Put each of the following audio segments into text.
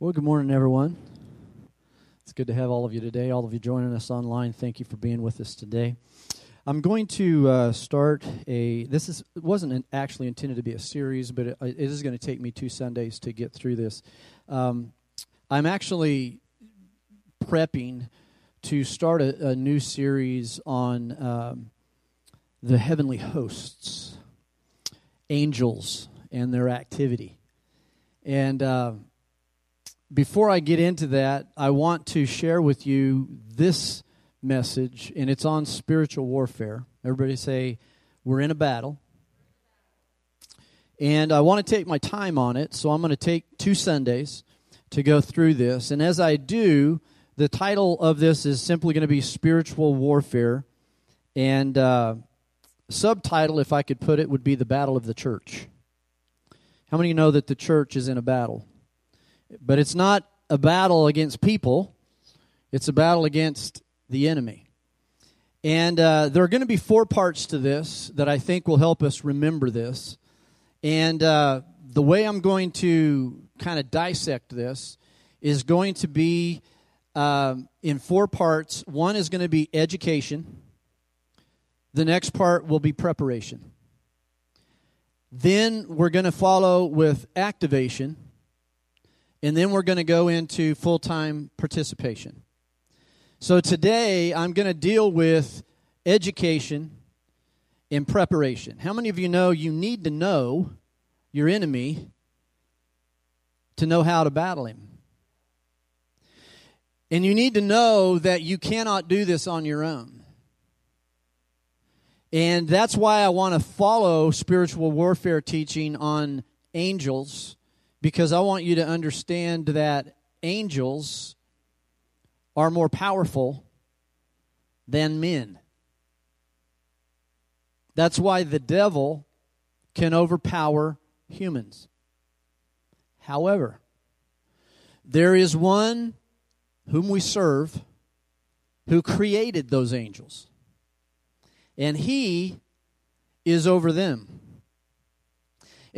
Well, good morning, everyone. It's good to have all of you today. All of you joining us online, thank you for being with us today. I'm going to uh, start a. This is wasn't an, actually intended to be a series, but it, it is going to take me two Sundays to get through this. Um, I'm actually prepping to start a, a new series on um, the heavenly hosts, angels, and their activity. And uh, before I get into that, I want to share with you this message, and it's on spiritual warfare. Everybody say, We're in a battle. And I want to take my time on it, so I'm going to take two Sundays to go through this. And as I do, the title of this is simply going to be Spiritual Warfare. And uh, subtitle, if I could put it, would be The Battle of the Church. How many know that the church is in a battle? But it's not a battle against people, it's a battle against the enemy. And uh, there are going to be four parts to this that I think will help us remember this. And uh, the way I'm going to kind of dissect this is going to be um, in four parts. One is going to be education, the next part will be preparation. Then we're going to follow with activation, and then we're going to go into full time participation. So today I'm going to deal with education and preparation. How many of you know you need to know your enemy to know how to battle him? And you need to know that you cannot do this on your own. And that's why I want to follow spiritual warfare teaching on angels, because I want you to understand that angels are more powerful than men. That's why the devil can overpower humans. However, there is one whom we serve who created those angels, and he is over them.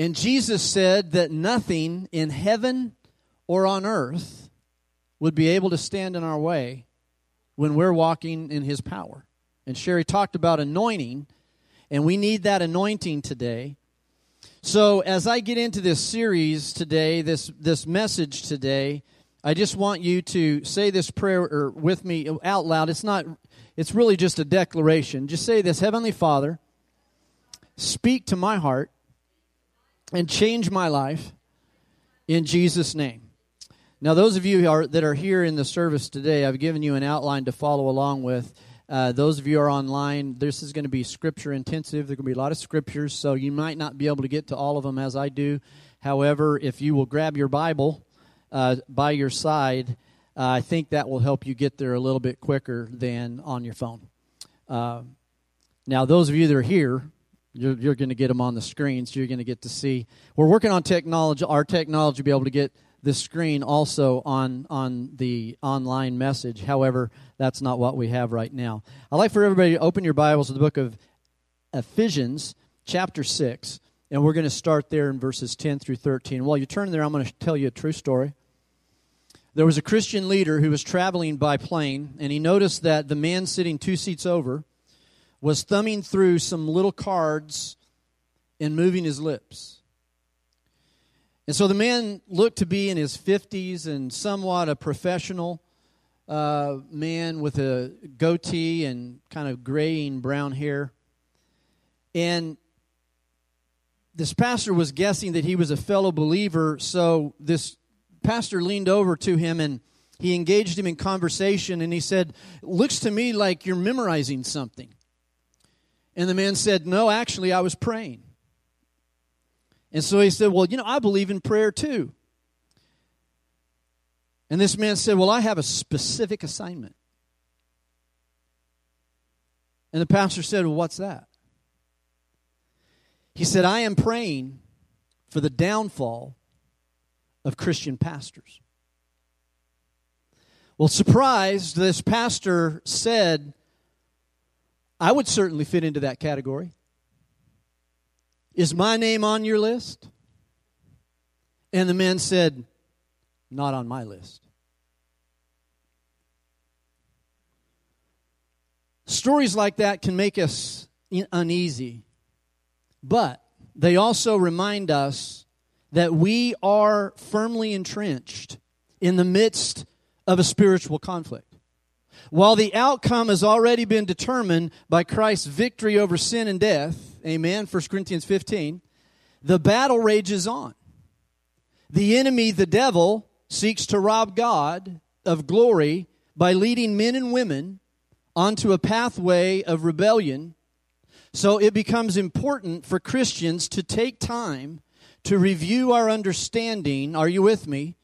And Jesus said that nothing in heaven or on earth would be able to stand in our way when we're walking in his power. And Sherry talked about anointing, and we need that anointing today. So as I get into this series today, this this message today, I just want you to say this prayer with me out loud. It's not it's really just a declaration. Just say this, Heavenly Father, speak to my heart and change my life in Jesus name. Now, those of you are, that are here in the service today, I've given you an outline to follow along with. Uh, those of you are online, this is going to be scripture intensive. There are going to be a lot of scriptures, so you might not be able to get to all of them as I do. However, if you will grab your Bible uh, by your side, uh, I think that will help you get there a little bit quicker than on your phone. Uh, now, those of you that are here, you're, you're going to get them on the screen, so you're going to get to see. We're working on technology, our technology to be able to get the screen also on on the online message. However, that's not what we have right now. I'd like for everybody to open your Bibles to the book of Ephesians, chapter six, and we're going to start there in verses ten through thirteen. While you turn there, I'm going to tell you a true story. There was a Christian leader who was traveling by plane, and he noticed that the man sitting two seats over was thumbing through some little cards and moving his lips. And so the man looked to be in his 50s and somewhat a professional uh, man with a goatee and kind of graying brown hair. And this pastor was guessing that he was a fellow believer, so this pastor leaned over to him and he engaged him in conversation and he said, Looks to me like you're memorizing something. And the man said, No, actually, I was praying. And so he said, Well, you know, I believe in prayer too. And this man said, Well, I have a specific assignment. And the pastor said, Well, what's that? He said, I am praying for the downfall of Christian pastors. Well, surprised, this pastor said, I would certainly fit into that category. Is my name on your list? And the man said, not on my list. Stories like that can make us uneasy, but they also remind us that we are firmly entrenched in the midst of a spiritual conflict. While the outcome has already been determined by Christ's victory over sin and death, amen, 1 Corinthians 15, the battle rages on. The enemy, the devil, seeks to rob God of glory by leading men and women onto a pathway of rebellion. So it becomes important for Christians to take time to review our understanding, are you with me,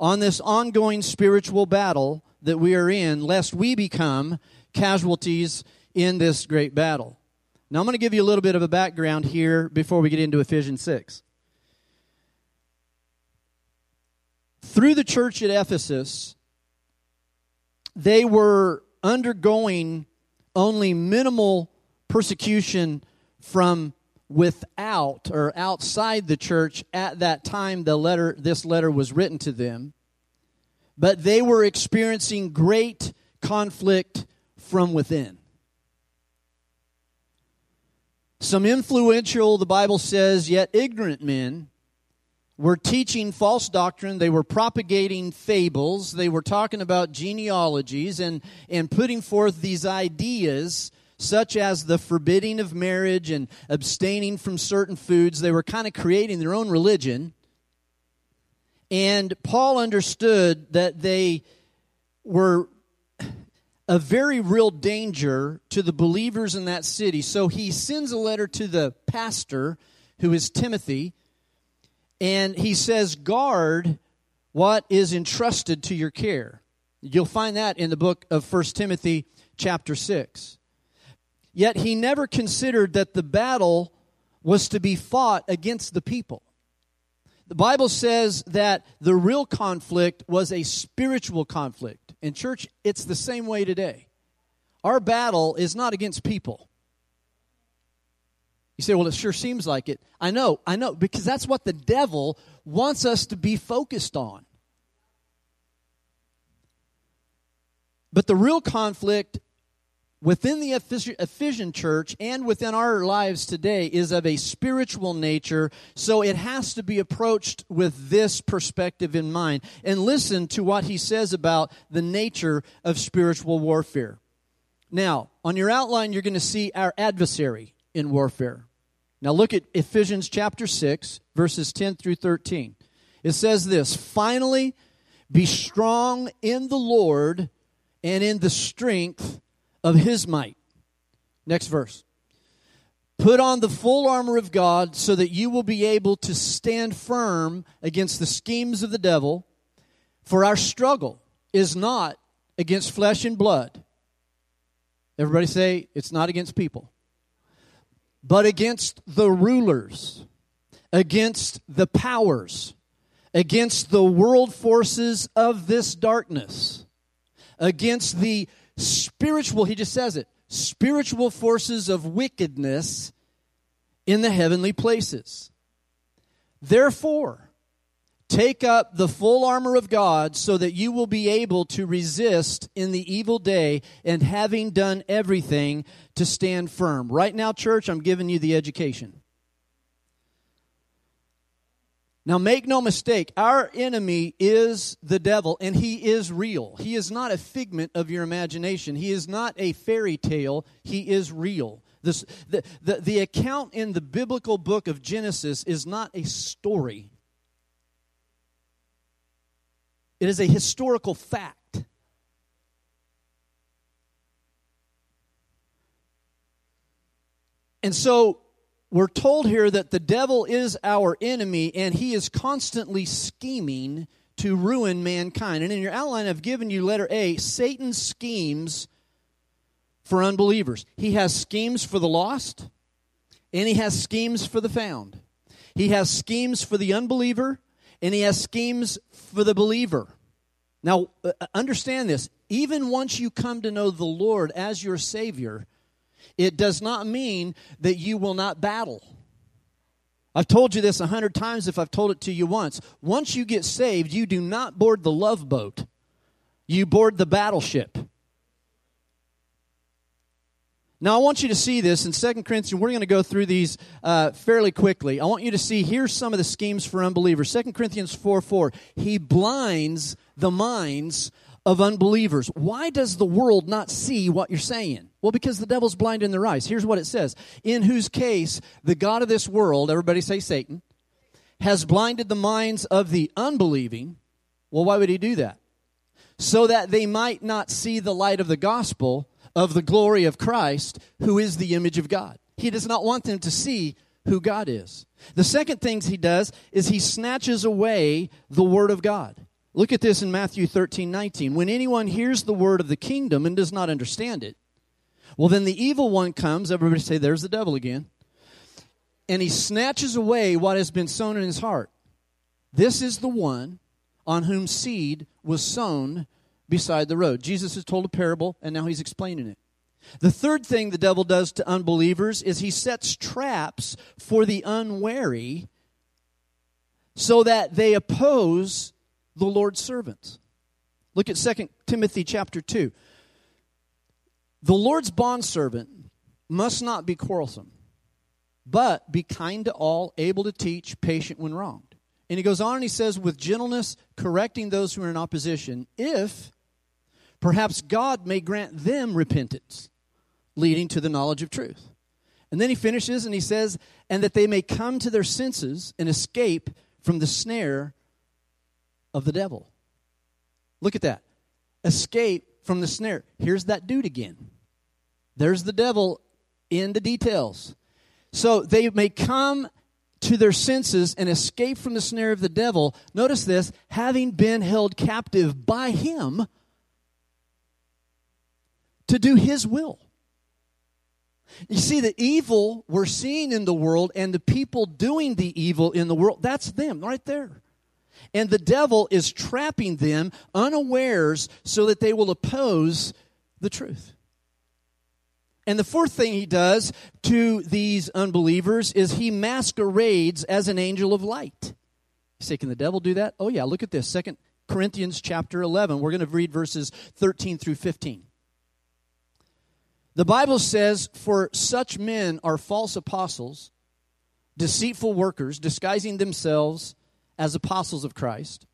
on this ongoing spiritual battle that we are in, lest we become casualties in this great battle. Now, I'm going to give you a little bit of a background here before we get into Ephesians 6. Through the church at Ephesus, they were undergoing only minimal persecution from without or outside the church at that time the letter this letter was written to them but they were experiencing great conflict from within some influential the bible says yet ignorant men were teaching false doctrine they were propagating fables they were talking about genealogies and and putting forth these ideas such as the forbidding of marriage and abstaining from certain foods. They were kind of creating their own religion. And Paul understood that they were a very real danger to the believers in that city. So he sends a letter to the pastor, who is Timothy, and he says, Guard what is entrusted to your care. You'll find that in the book of First Timothy, chapter 6. Yet he never considered that the battle was to be fought against the people. The Bible says that the real conflict was a spiritual conflict. In church, it's the same way today. Our battle is not against people. You say, well, it sure seems like it. I know, I know, because that's what the devil wants us to be focused on. But the real conflict within the Ephesian church and within our lives today is of a spiritual nature, so it has to be approached with this perspective in mind. And listen to what he says about the nature of spiritual warfare. Now, on your outline, you're going to see our adversary in warfare. Now, look at Ephesians chapter 6, verses 10 through 13. It says this Finally, be strong in the Lord and in the strength of his might. Next verse. Put on the full armor of God so that you will be able to stand firm against the schemes of the devil. For our struggle is not against flesh and blood. Everybody say it's not against people, but against the rulers, against the powers, against the world forces of this darkness, against the spiritual, he just says it, spiritual forces of wickedness in the heavenly places. Therefore, take up the full armor of God so that you will be able to resist in the evil day and having done everything to stand firm. Right now, church, I'm giving you the education. Now, make no mistake, our enemy is the devil, and he is real. He is not a figment of your imagination, he is not a fairy tale, he is real. This, the, the, the account in the biblical book of Genesis is not a story, it is a historical fact. And so we're told here that the devil is our enemy and he is constantly scheming to ruin mankind. And in your outline, I've given you letter A Satan schemes for unbelievers. He has schemes for the lost and he has schemes for the found. He has schemes for the unbeliever and he has schemes for the believer. Now, uh, understand this. Even once you come to know the Lord as your Savior, it does not mean that you will not battle. I've told you this a hundred times if I've told it to you once. Once you get saved, you do not board the love boat, you board the battleship. Now, I want you to see this in 2 Corinthians. We're going to go through these uh, fairly quickly. I want you to see here's some of the schemes for unbelievers. 2 Corinthians 4 4. He blinds the minds of unbelievers. Why does the world not see what you're saying? Well, because the devil's blind in their eyes. Here's what it says In whose case the God of this world, everybody say Satan, has blinded the minds of the unbelieving. Well, why would he do that? So that they might not see the light of the gospel of the glory of Christ, who is the image of God. He does not want them to see who God is. The second things he does is he snatches away the word of God. Look at this in Matthew 13, 19. When anyone hears the word of the kingdom and does not understand it, well, then the evil one comes. Everybody say, There's the devil again. And he snatches away what has been sown in his heart. This is the one on whom seed was sown beside the road. Jesus has told a parable, and now he's explaining it. The third thing the devil does to unbelievers is he sets traps for the unwary so that they oppose the Lord's servants. Look at 2 Timothy chapter 2. The Lord's bondservant must not be quarrelsome, but be kind to all, able to teach, patient when wronged. And he goes on and he says, with gentleness, correcting those who are in opposition, if perhaps God may grant them repentance, leading to the knowledge of truth. And then he finishes and he says, and that they may come to their senses and escape from the snare of the devil. Look at that. Escape from the snare. Here's that dude again. There's the devil in the details. So they may come to their senses and escape from the snare of the devil. Notice this having been held captive by him to do his will. You see, the evil we're seeing in the world and the people doing the evil in the world, that's them right there. And the devil is trapping them unawares so that they will oppose the truth. And the fourth thing he does to these unbelievers is he masquerades as an angel of light. You say, can the devil do that? Oh, yeah, look at this. Second Corinthians chapter 11. We're going to read verses 13 through 15. The Bible says, For such men are false apostles, deceitful workers, disguising themselves as apostles of Christ.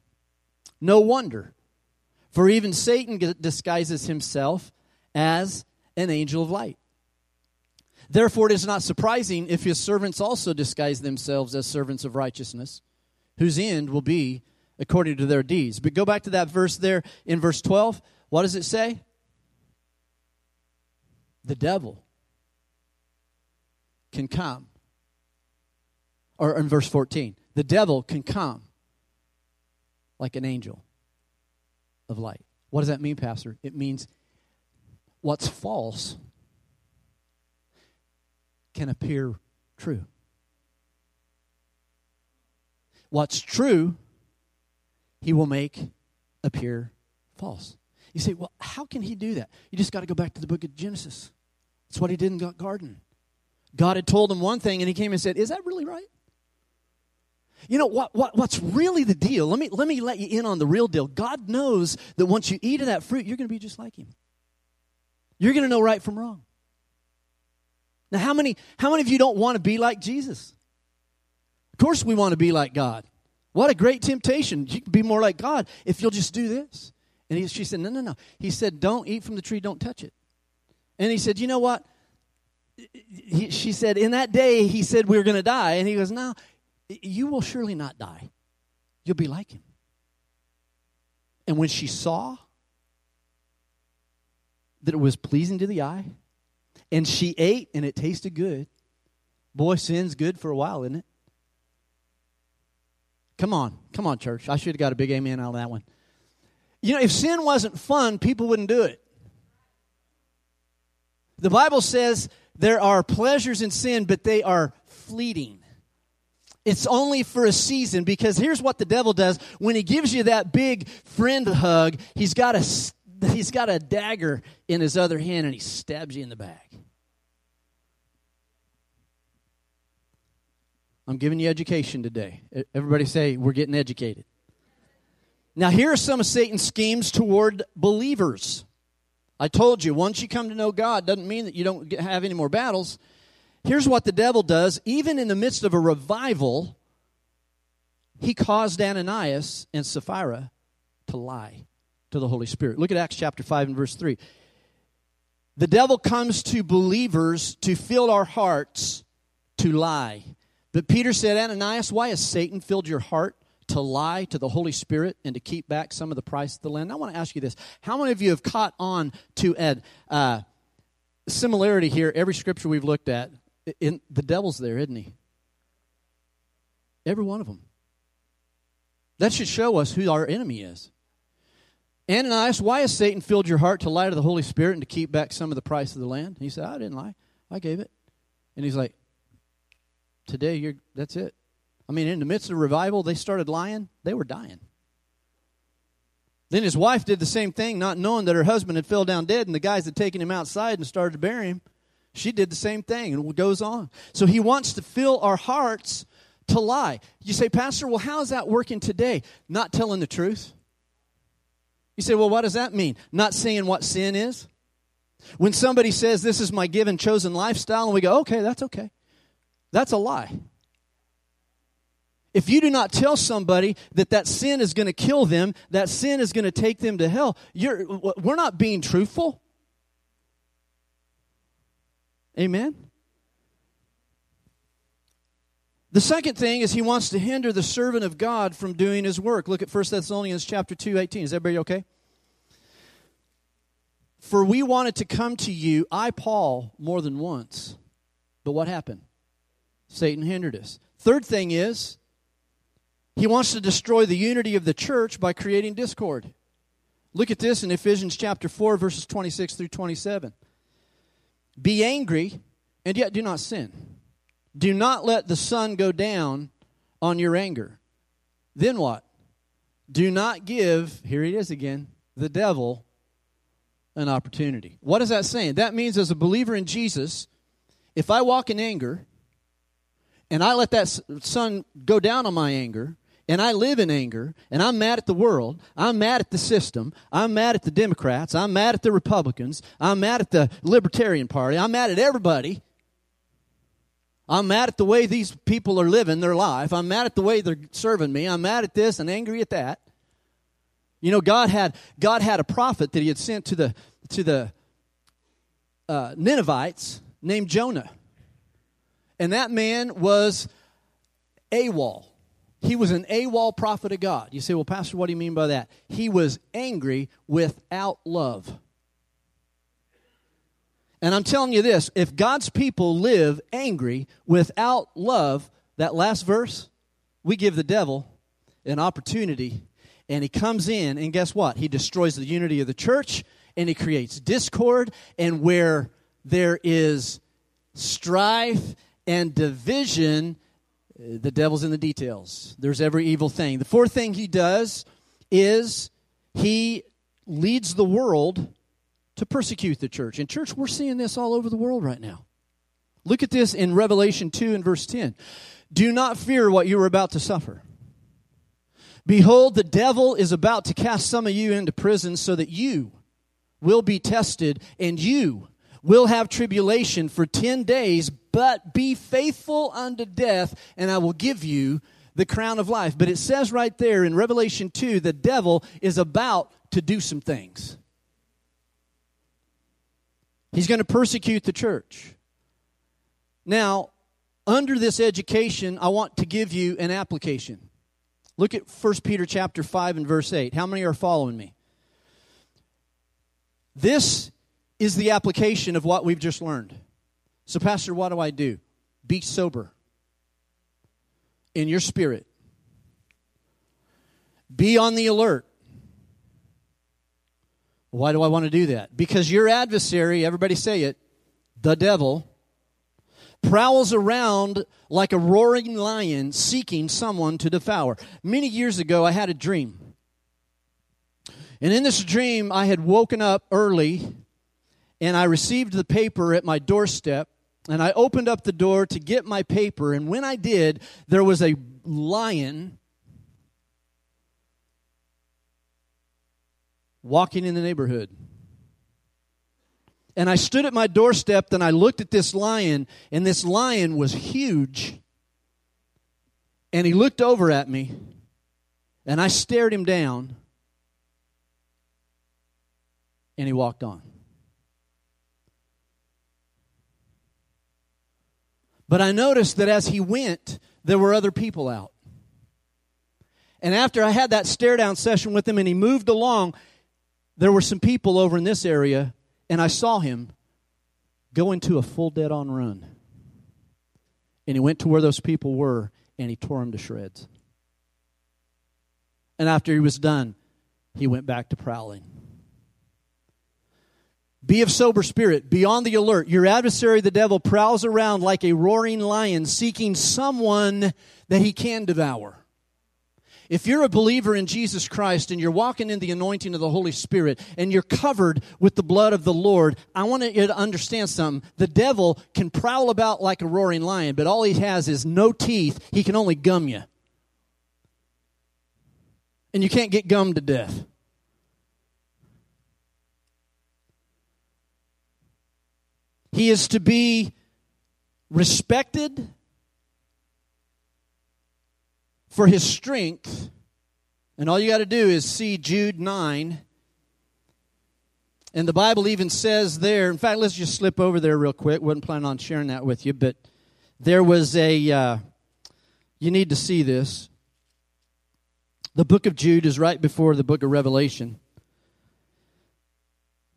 No wonder, for even Satan disguises himself as an angel of light. Therefore, it is not surprising if his servants also disguise themselves as servants of righteousness, whose end will be according to their deeds. But go back to that verse there in verse 12. What does it say? The devil can come. Or in verse 14, the devil can come like an angel of light. What does that mean, Pastor? It means what's false can appear true. What's true, he will make appear false. You say, well, how can he do that? You just got to go back to the book of Genesis. That's what he did in the garden. God had told him one thing, and he came and said, Is that really right? You know what, what, what's really the deal? Let me, let me let you in on the real deal. God knows that once you eat of that fruit, you're going to be just like him. You're going to know right from wrong. Now, how many, how many of you don't want to be like Jesus? Of course, we want to be like God. What a great temptation. You can be more like God if you'll just do this. And he, she said, No, no, no. He said, Don't eat from the tree, don't touch it. And he said, You know what? He, she said, In that day, he said, We are going to die. And he goes, No, you will surely not die. You'll be like him. And when she saw that it was pleasing to the eye, and she ate and it tasted good, boy, sin's good for a while, isn't it? Come on, come on, church. I should have got a big amen out of that one. You know, if sin wasn't fun, people wouldn't do it. The Bible says there are pleasures in sin, but they are fleeting. It's only for a season because here's what the devil does when he gives you that big friend hug, he's got a he's got a dagger in his other hand and he stabs you in the back. I'm giving you education today. Everybody say, We're getting educated. Now, here are some of Satan's schemes toward believers. I told you, once you come to know God, doesn't mean that you don't have any more battles. Here's what the devil does even in the midst of a revival, he caused Ananias and Sapphira to lie to the Holy Spirit. Look at Acts chapter 5 and verse 3. The devil comes to believers to fill our hearts to lie. But Peter said, Ananias, why has Satan filled your heart to lie to the Holy Spirit and to keep back some of the price of the land? I want to ask you this. How many of you have caught on to a uh, similarity here? Every scripture we've looked at, in, the devil's there, isn't he? Every one of them. That should show us who our enemy is. Ananias, why has Satan filled your heart to lie to the Holy Spirit and to keep back some of the price of the land? He said, I didn't lie. I gave it. And he's like, Today, you're, that's it. I mean, in the midst of revival, they started lying. They were dying. Then his wife did the same thing, not knowing that her husband had fell down dead, and the guys had taken him outside and started to bury him. She did the same thing, and it goes on. So he wants to fill our hearts to lie. You say, Pastor, well, how is that working today? Not telling the truth. You say, well, what does that mean? Not saying what sin is? When somebody says, this is my given chosen lifestyle, and we go, okay, that's okay. That's a lie. If you do not tell somebody that that sin is going to kill them, that sin is going to take them to hell, you're, we're not being truthful. Amen? The second thing is he wants to hinder the servant of God from doing his work. Look at 1 Thessalonians chapter 2, 18. Is everybody okay? For we wanted to come to you, I, Paul, more than once. But what happened? Satan hindered us. Third thing is, he wants to destroy the unity of the church by creating discord. Look at this in Ephesians chapter 4, verses 26 through 27. Be angry, and yet do not sin. Do not let the sun go down on your anger. Then what? Do not give, here it is again, the devil an opportunity. What is that saying? That means as a believer in Jesus, if I walk in anger, and I let that sun go down on my anger, and I live in anger, and I'm mad at the world, I'm mad at the system, I'm mad at the Democrats, I'm mad at the Republicans, I'm mad at the Libertarian Party, I'm mad at everybody. I'm mad at the way these people are living their life. I'm mad at the way they're serving me. I'm mad at this and angry at that. You know, God had God had a prophet that He had sent to the to the uh, Ninevites named Jonah. And that man was AWOL. He was an AWOL prophet of God. You say, well, Pastor, what do you mean by that? He was angry without love. And I'm telling you this if God's people live angry without love, that last verse, we give the devil an opportunity. And he comes in, and guess what? He destroys the unity of the church, and he creates discord. And where there is strife and division, uh, the devil's in the details. There's every evil thing. The fourth thing he does is he leads the world to persecute the church. And, church, we're seeing this all over the world right now. Look at this in Revelation 2 and verse 10. Do not fear what you are about to suffer. Behold, the devil is about to cast some of you into prison so that you will be tested and you will have tribulation for 10 days, but be faithful unto death, and I will give you the crown of life. But it says right there in Revelation 2 the devil is about to do some things. He's going to persecute the church. Now, under this education, I want to give you an application. Look at 1 Peter chapter 5 and verse 8. How many are following me? This is the application of what we've just learned. So, Pastor, what do I do? Be sober in your spirit, be on the alert. Why do I want to do that? Because your adversary, everybody say it, the devil, prowls around like a roaring lion seeking someone to devour. Many years ago, I had a dream. And in this dream, I had woken up early and I received the paper at my doorstep and I opened up the door to get my paper. And when I did, there was a lion walking in the neighborhood. And I stood at my doorstep and I looked at this lion, and this lion was huge. And he looked over at me, and I stared him down, and he walked on. But I noticed that as he went, there were other people out. And after I had that stare down session with him and he moved along, there were some people over in this area, and I saw him go into a full dead on run. And he went to where those people were and he tore them to shreds. And after he was done, he went back to prowling. Be of sober spirit, be on the alert. Your adversary, the devil, prowls around like a roaring lion, seeking someone that he can devour. If you're a believer in Jesus Christ and you're walking in the anointing of the Holy Spirit and you're covered with the blood of the Lord, I want you to understand something. The devil can prowl about like a roaring lion, but all he has is no teeth. He can only gum you. And you can't get gummed to death. He is to be respected for his strength. And all you got to do is see Jude 9. And the Bible even says there, in fact, let's just slip over there real quick. Wasn't planning on sharing that with you, but there was a, uh, you need to see this. The book of Jude is right before the book of Revelation.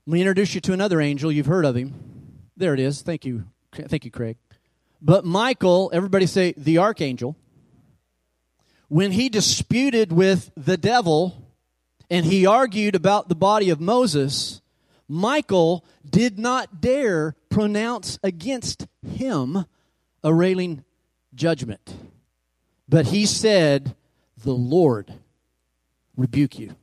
Let me introduce you to another angel. You've heard of him. There it is. Thank you. Thank you, Craig. But Michael, everybody say the archangel, when he disputed with the devil and he argued about the body of Moses, Michael did not dare pronounce against him a railing judgment. But he said, The Lord rebuke you.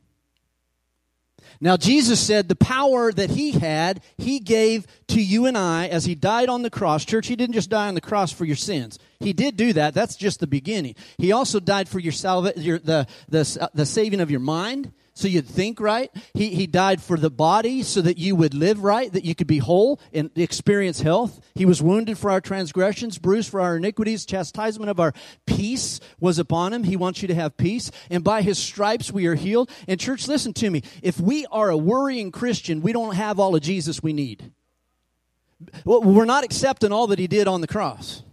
Now, Jesus said the power that he had, he gave to you and I as he died on the cross. Church, he didn't just die on the cross for your sins. He did do that. That's just the beginning. He also died for your, salva- your the, the, the saving of your mind so you'd think right. He, he died for the body so that you would live right, that you could be whole and experience health. He was wounded for our transgressions, bruised for our iniquities. Chastisement of our peace was upon him. He wants you to have peace. And by his stripes we are healed. And, church, listen to me. If we are a worrying Christian, we don't have all of Jesus we need. We're not accepting all that he did on the cross.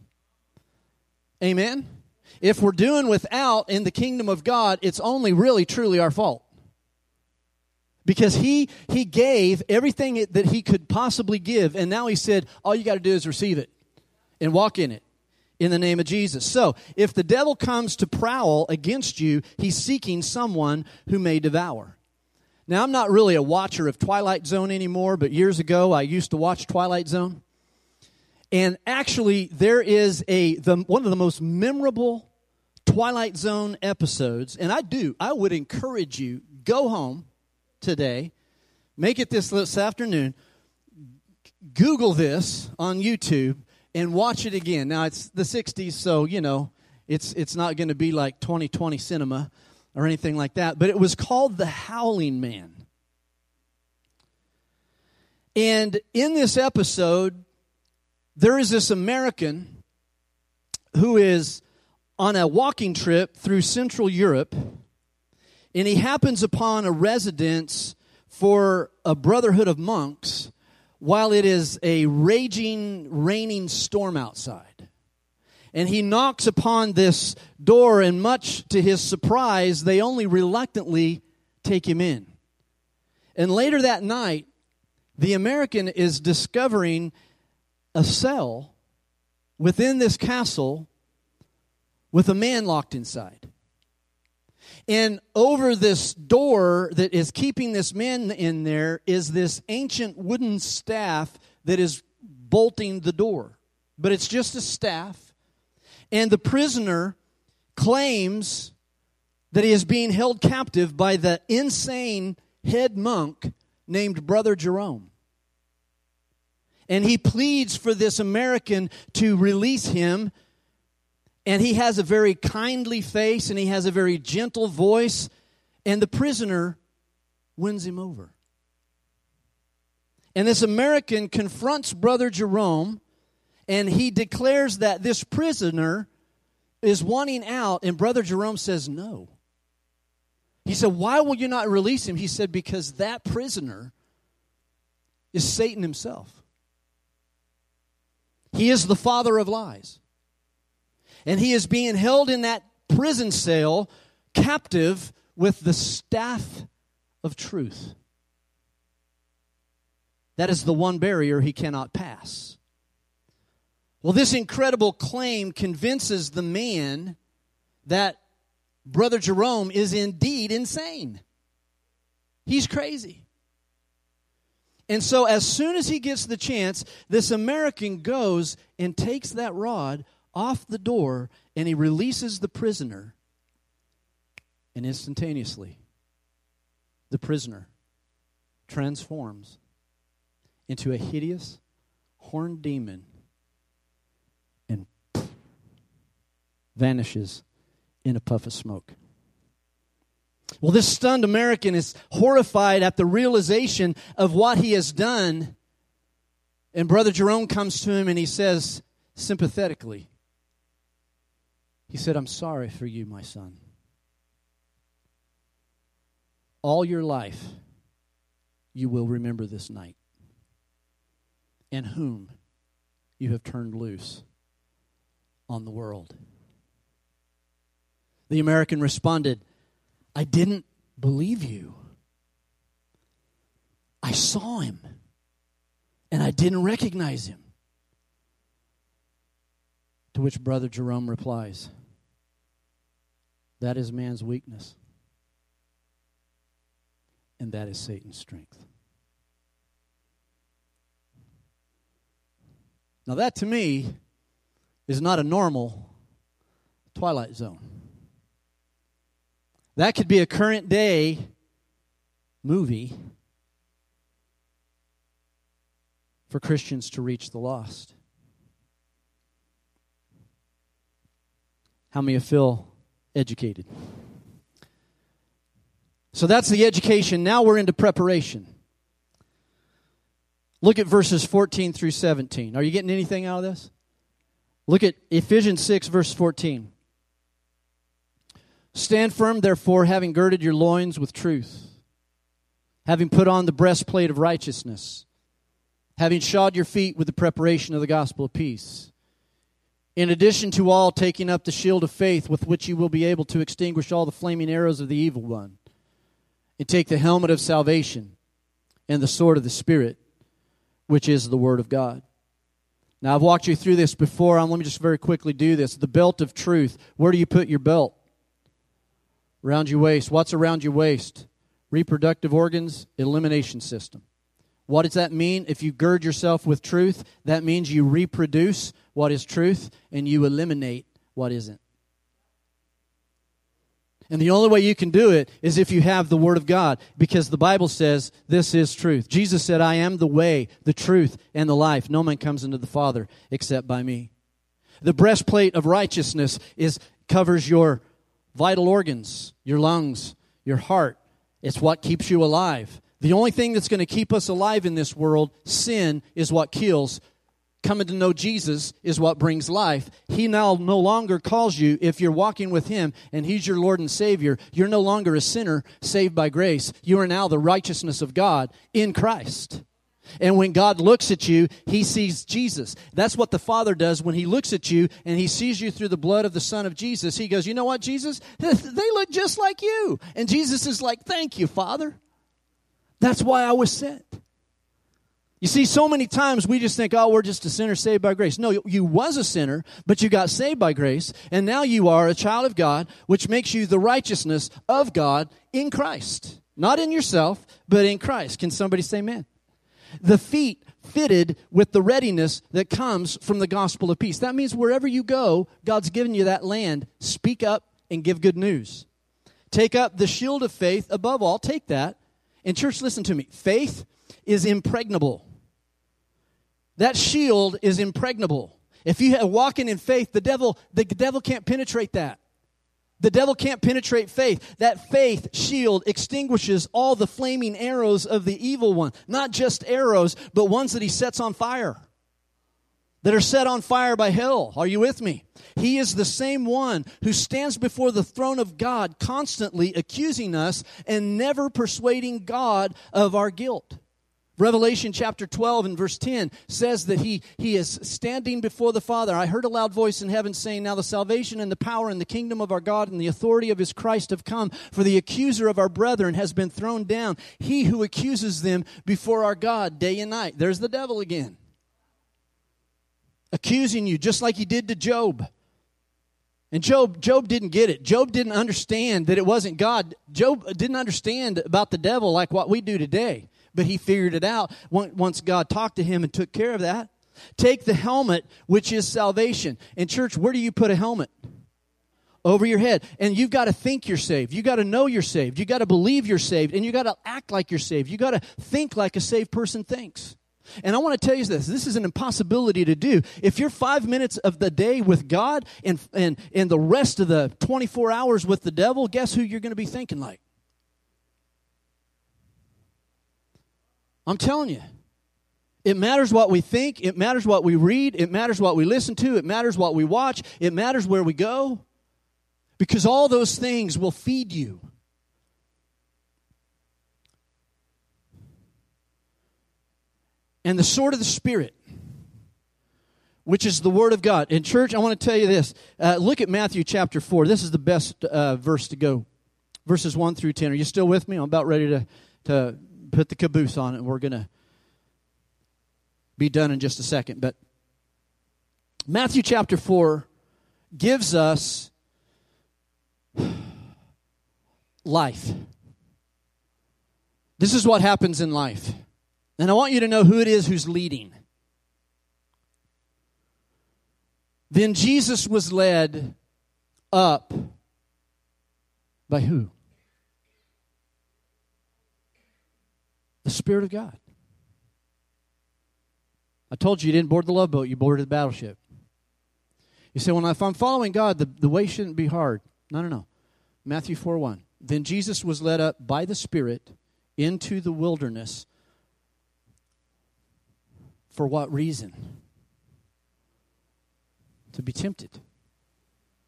Amen? If we're doing without in the kingdom of God, it's only really truly our fault because he he gave everything that he could possibly give and now he said all you got to do is receive it and walk in it in the name of Jesus. So, if the devil comes to prowl against you, he's seeking someone who may devour. Now, I'm not really a watcher of Twilight Zone anymore, but years ago I used to watch Twilight Zone. And actually, there is a the, one of the most memorable Twilight Zone episodes, and I do. I would encourage you go home today. Make it this this afternoon. Google this on YouTube and watch it again. Now it's the 60s, so you know it's it's not going to be like 2020 cinema or anything like that. But it was called The Howling Man. And in this episode, there is this American who is on a walking trip through Central Europe and he happens upon a residence for a brotherhood of monks while it is a raging, raining storm outside. And he knocks upon this door, and much to his surprise, they only reluctantly take him in. And later that night, the American is discovering a cell within this castle with a man locked inside. And over this door that is keeping this man in there is this ancient wooden staff that is bolting the door. But it's just a staff. And the prisoner claims that he is being held captive by the insane head monk named Brother Jerome. And he pleads for this American to release him. And he has a very kindly face and he has a very gentle voice. And the prisoner wins him over. And this American confronts Brother Jerome and he declares that this prisoner is wanting out. And Brother Jerome says, No. He said, Why will you not release him? He said, Because that prisoner is Satan himself. He is the father of lies. And he is being held in that prison cell, captive with the staff of truth. That is the one barrier he cannot pass. Well, this incredible claim convinces the man that Brother Jerome is indeed insane. He's crazy. And so, as soon as he gets the chance, this American goes and takes that rod off the door and he releases the prisoner. And instantaneously, the prisoner transforms into a hideous horned demon and vanishes in a puff of smoke. Well, this stunned American is horrified at the realization of what he has done. And Brother Jerome comes to him and he says, sympathetically, he said, I'm sorry for you, my son. All your life, you will remember this night and whom you have turned loose on the world. The American responded, I didn't believe you. I saw him and I didn't recognize him. To which Brother Jerome replies, That is man's weakness, and that is Satan's strength. Now, that to me is not a normal Twilight Zone. That could be a current day movie for Christians to reach the lost. How many feel educated? So that's the education. Now we're into preparation. Look at verses 14 through 17. Are you getting anything out of this? Look at Ephesians 6, verse 14. Stand firm, therefore, having girded your loins with truth, having put on the breastplate of righteousness, having shod your feet with the preparation of the gospel of peace. In addition to all, taking up the shield of faith with which you will be able to extinguish all the flaming arrows of the evil one, and take the helmet of salvation and the sword of the Spirit, which is the Word of God. Now, I've walked you through this before. Um, let me just very quickly do this. The belt of truth. Where do you put your belt? Around your waist. What's around your waist? Reproductive organs, elimination system. What does that mean? If you gird yourself with truth, that means you reproduce what is truth and you eliminate what isn't. And the only way you can do it is if you have the Word of God, because the Bible says this is truth. Jesus said, I am the way, the truth, and the life. No man comes into the Father except by me. The breastplate of righteousness is covers your vital organs, your lungs, your heart. It's what keeps you alive. The only thing that's going to keep us alive in this world, sin, is what kills. Coming to know Jesus is what brings life. He now no longer calls you, if you're walking with Him and He's your Lord and Savior, you're no longer a sinner saved by grace. You are now the righteousness of God in Christ. And when God looks at you, he sees Jesus. That's what the Father does when he looks at you and he sees you through the blood of the Son of Jesus. He goes, You know what, Jesus? They look just like you. And Jesus is like, Thank you, Father. That's why I was sent. You see, so many times we just think, oh, we're just a sinner saved by grace. No, you was a sinner, but you got saved by grace, and now you are a child of God, which makes you the righteousness of God in Christ. Not in yourself, but in Christ. Can somebody say amen? The feet fitted with the readiness that comes from the gospel of peace. That means wherever you go, God's given you that land. Speak up and give good news. Take up the shield of faith above all. Take that. And, church, listen to me. Faith is impregnable. That shield is impregnable. If you are walking in faith, the devil, the devil can't penetrate that. The devil can't penetrate faith. That faith shield extinguishes all the flaming arrows of the evil one. Not just arrows, but ones that he sets on fire. That are set on fire by hell. Are you with me? He is the same one who stands before the throne of God, constantly accusing us and never persuading God of our guilt. Revelation chapter 12 and verse 10 says that he, he is standing before the Father. I heard a loud voice in heaven saying, Now the salvation and the power and the kingdom of our God and the authority of his Christ have come, for the accuser of our brethren has been thrown down, he who accuses them before our God day and night. There's the devil again. Accusing you, just like he did to Job. And Job, Job didn't get it. Job didn't understand that it wasn't God. Job didn't understand about the devil like what we do today but he figured it out once God talked to him and took care of that. Take the helmet, which is salvation. And, church, where do you put a helmet? Over your head. And you've got to think you're saved. You've got to know you're saved. You've got to believe you're saved. And you've got to act like you're saved. You've got to think like a saved person thinks. And I want to tell you this this is an impossibility to do. If you're five minutes of the day with God and, and, and the rest of the 24 hours with the devil, guess who you're going to be thinking like? I'm telling you. It matters what we think, it matters what we read, it matters what we listen to, it matters what we watch, it matters where we go. Because all those things will feed you. And the sword of the Spirit, which is the Word of God. In church, I want to tell you this. Uh, look at Matthew chapter 4. This is the best uh, verse to go. Verses 1 through 10. Are you still with me? I'm about ready to, to put the caboose on it. We're going to be done in just a second. But Matthew chapter 4 gives us life. This is what happens in life. And I want you to know who it is who's leading. Then Jesus was led up by who? The Spirit of God. I told you you didn't board the love boat, you boarded the battleship. You say, well, if I'm following God, the, the way shouldn't be hard. No, no, no. Matthew 4 1. Then Jesus was led up by the Spirit into the wilderness. For what reason? To be tempted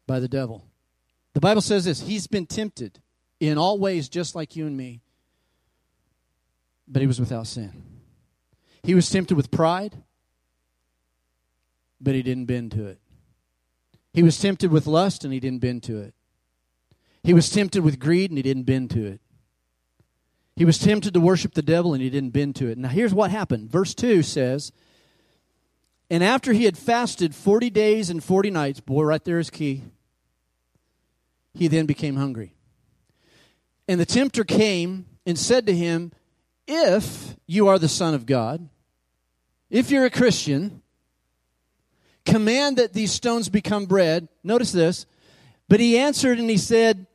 by the devil. The Bible says this He's been tempted in all ways, just like you and me, but he was without sin. He was tempted with pride, but he didn't bend to it. He was tempted with lust, and he didn't bend to it. He was tempted with greed, and he didn't bend to it. He was tempted to worship the devil, and he didn't bend to it. Now, here's what happened. Verse 2 says, And after he had fasted 40 days and 40 nights, boy, right there is key, he then became hungry. And the tempter came and said to him, if you are the Son of God, if you're a Christian, command that these stones become bread. Notice this. But he answered and he said,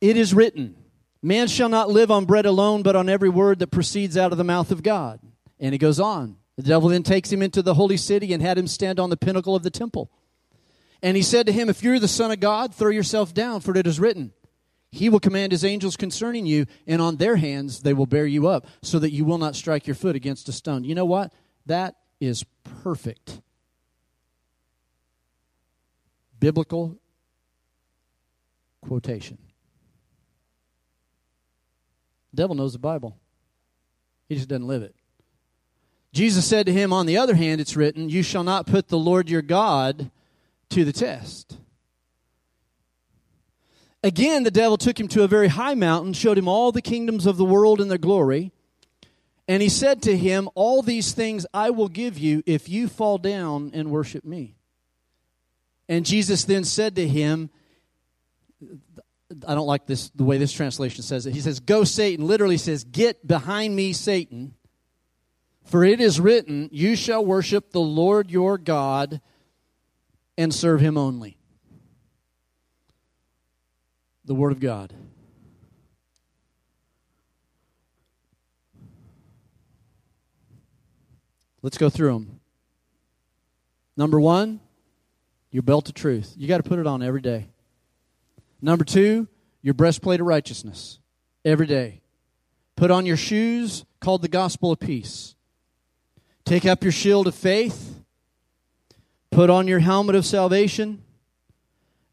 It is written, Man shall not live on bread alone, but on every word that proceeds out of the mouth of God. And he goes on. The devil then takes him into the holy city and had him stand on the pinnacle of the temple. And he said to him, If you're the Son of God, throw yourself down, for it is written, he will command his angels concerning you, and on their hands they will bear you up, so that you will not strike your foot against a stone. You know what? That is perfect. Biblical quotation. The devil knows the Bible, he just doesn't live it. Jesus said to him, On the other hand, it's written, You shall not put the Lord your God to the test. Again, the devil took him to a very high mountain, showed him all the kingdoms of the world and their glory. And he said to him, All these things I will give you if you fall down and worship me. And Jesus then said to him, I don't like this the way this translation says it. He says, Go, Satan. Literally says, Get behind me, Satan. For it is written, You shall worship the Lord your God and serve him only the Word of God. Let's go through them. Number one, your belt of truth. You got to put it on every day. Number two, your breastplate of righteousness every day. Put on your shoes called the gospel of peace. Take up your shield of faith. Put on your helmet of salvation.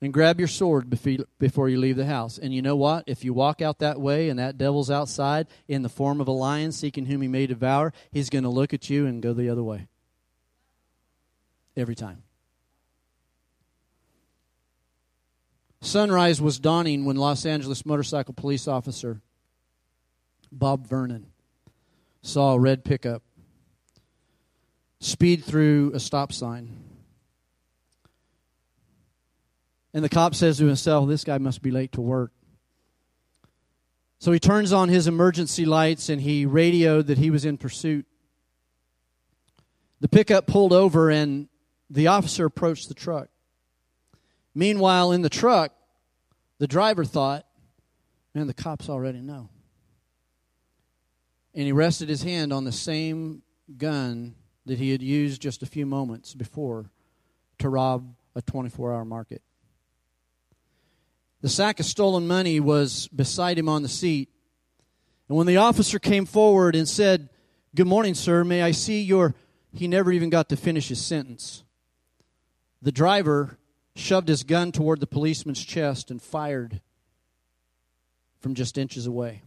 And grab your sword before you leave the house. And you know what? If you walk out that way and that devil's outside in the form of a lion seeking whom he may devour, he's going to look at you and go the other way. Every time. Sunrise was dawning when Los Angeles motorcycle police officer Bob Vernon saw a red pickup speed through a stop sign. And the cop says to himself, This guy must be late to work. So he turns on his emergency lights and he radioed that he was in pursuit. The pickup pulled over and the officer approached the truck. Meanwhile, in the truck, the driver thought, man, the cops already know. And he rested his hand on the same gun that he had used just a few moments before to rob a 24 hour market. The sack of stolen money was beside him on the seat. And when the officer came forward and said, Good morning, sir, may I see your. He never even got to finish his sentence. The driver shoved his gun toward the policeman's chest and fired from just inches away.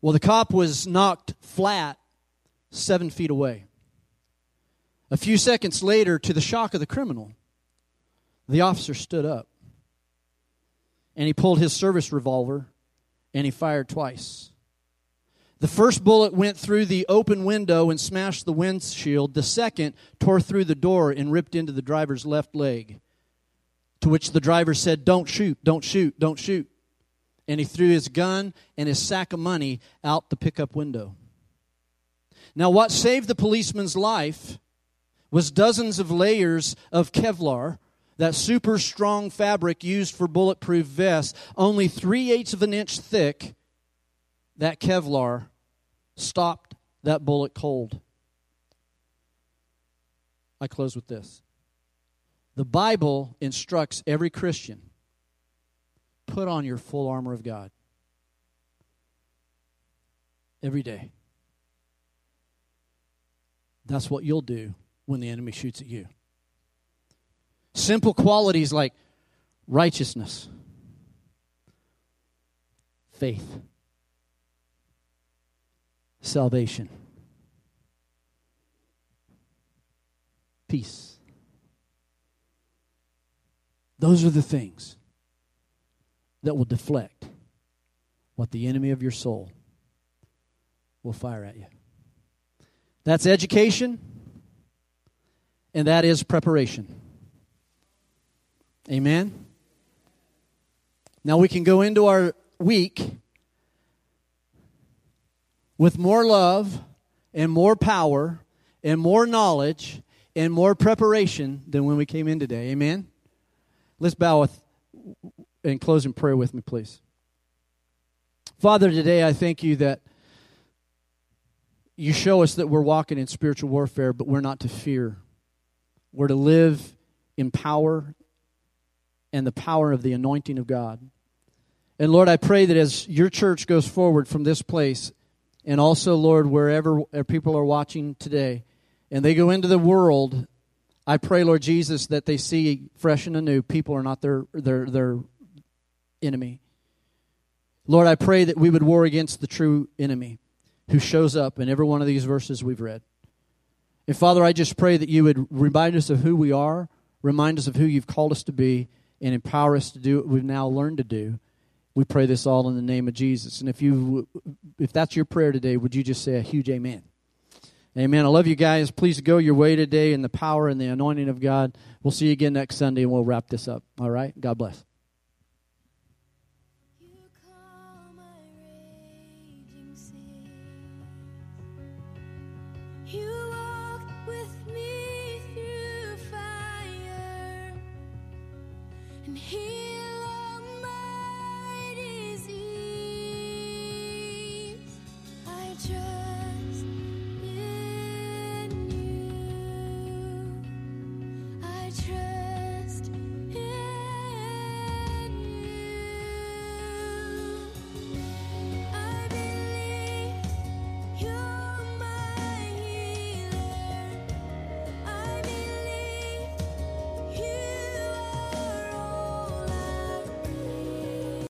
Well, the cop was knocked flat seven feet away. A few seconds later, to the shock of the criminal, the officer stood up and he pulled his service revolver and he fired twice. The first bullet went through the open window and smashed the windshield. The second tore through the door and ripped into the driver's left leg. To which the driver said, Don't shoot, don't shoot, don't shoot. And he threw his gun and his sack of money out the pickup window. Now, what saved the policeman's life was dozens of layers of Kevlar, that super strong fabric used for bulletproof vests, only three eighths of an inch thick. That Kevlar stopped that bullet cold. I close with this. The Bible instructs every Christian put on your full armor of God every day. That's what you'll do when the enemy shoots at you. Simple qualities like righteousness, faith, salvation, peace those are the things that will deflect what the enemy of your soul will fire at you. That's education, and that is preparation. Amen? Now we can go into our week with more love and more power and more knowledge and more preparation than when we came in today. Amen? Let's bow with, and close in prayer with me, please. Father, today I thank you that you show us that we're walking in spiritual warfare, but we're not to fear. We're to live in power and the power of the anointing of God. And Lord, I pray that as your church goes forward from this place, and also, Lord, wherever uh, people are watching today, and they go into the world I pray, Lord Jesus, that they see fresh and anew people are not their, their, their enemy. Lord, I pray that we would war against the true enemy who shows up in every one of these verses we've read. And Father, I just pray that you would remind us of who we are, remind us of who you've called us to be, and empower us to do what we've now learned to do. We pray this all in the name of Jesus. And if you if that's your prayer today, would you just say a huge amen? Amen. I love you guys. Please go your way today in the power and the anointing of God. We'll see you again next Sunday and we'll wrap this up. All right? God bless.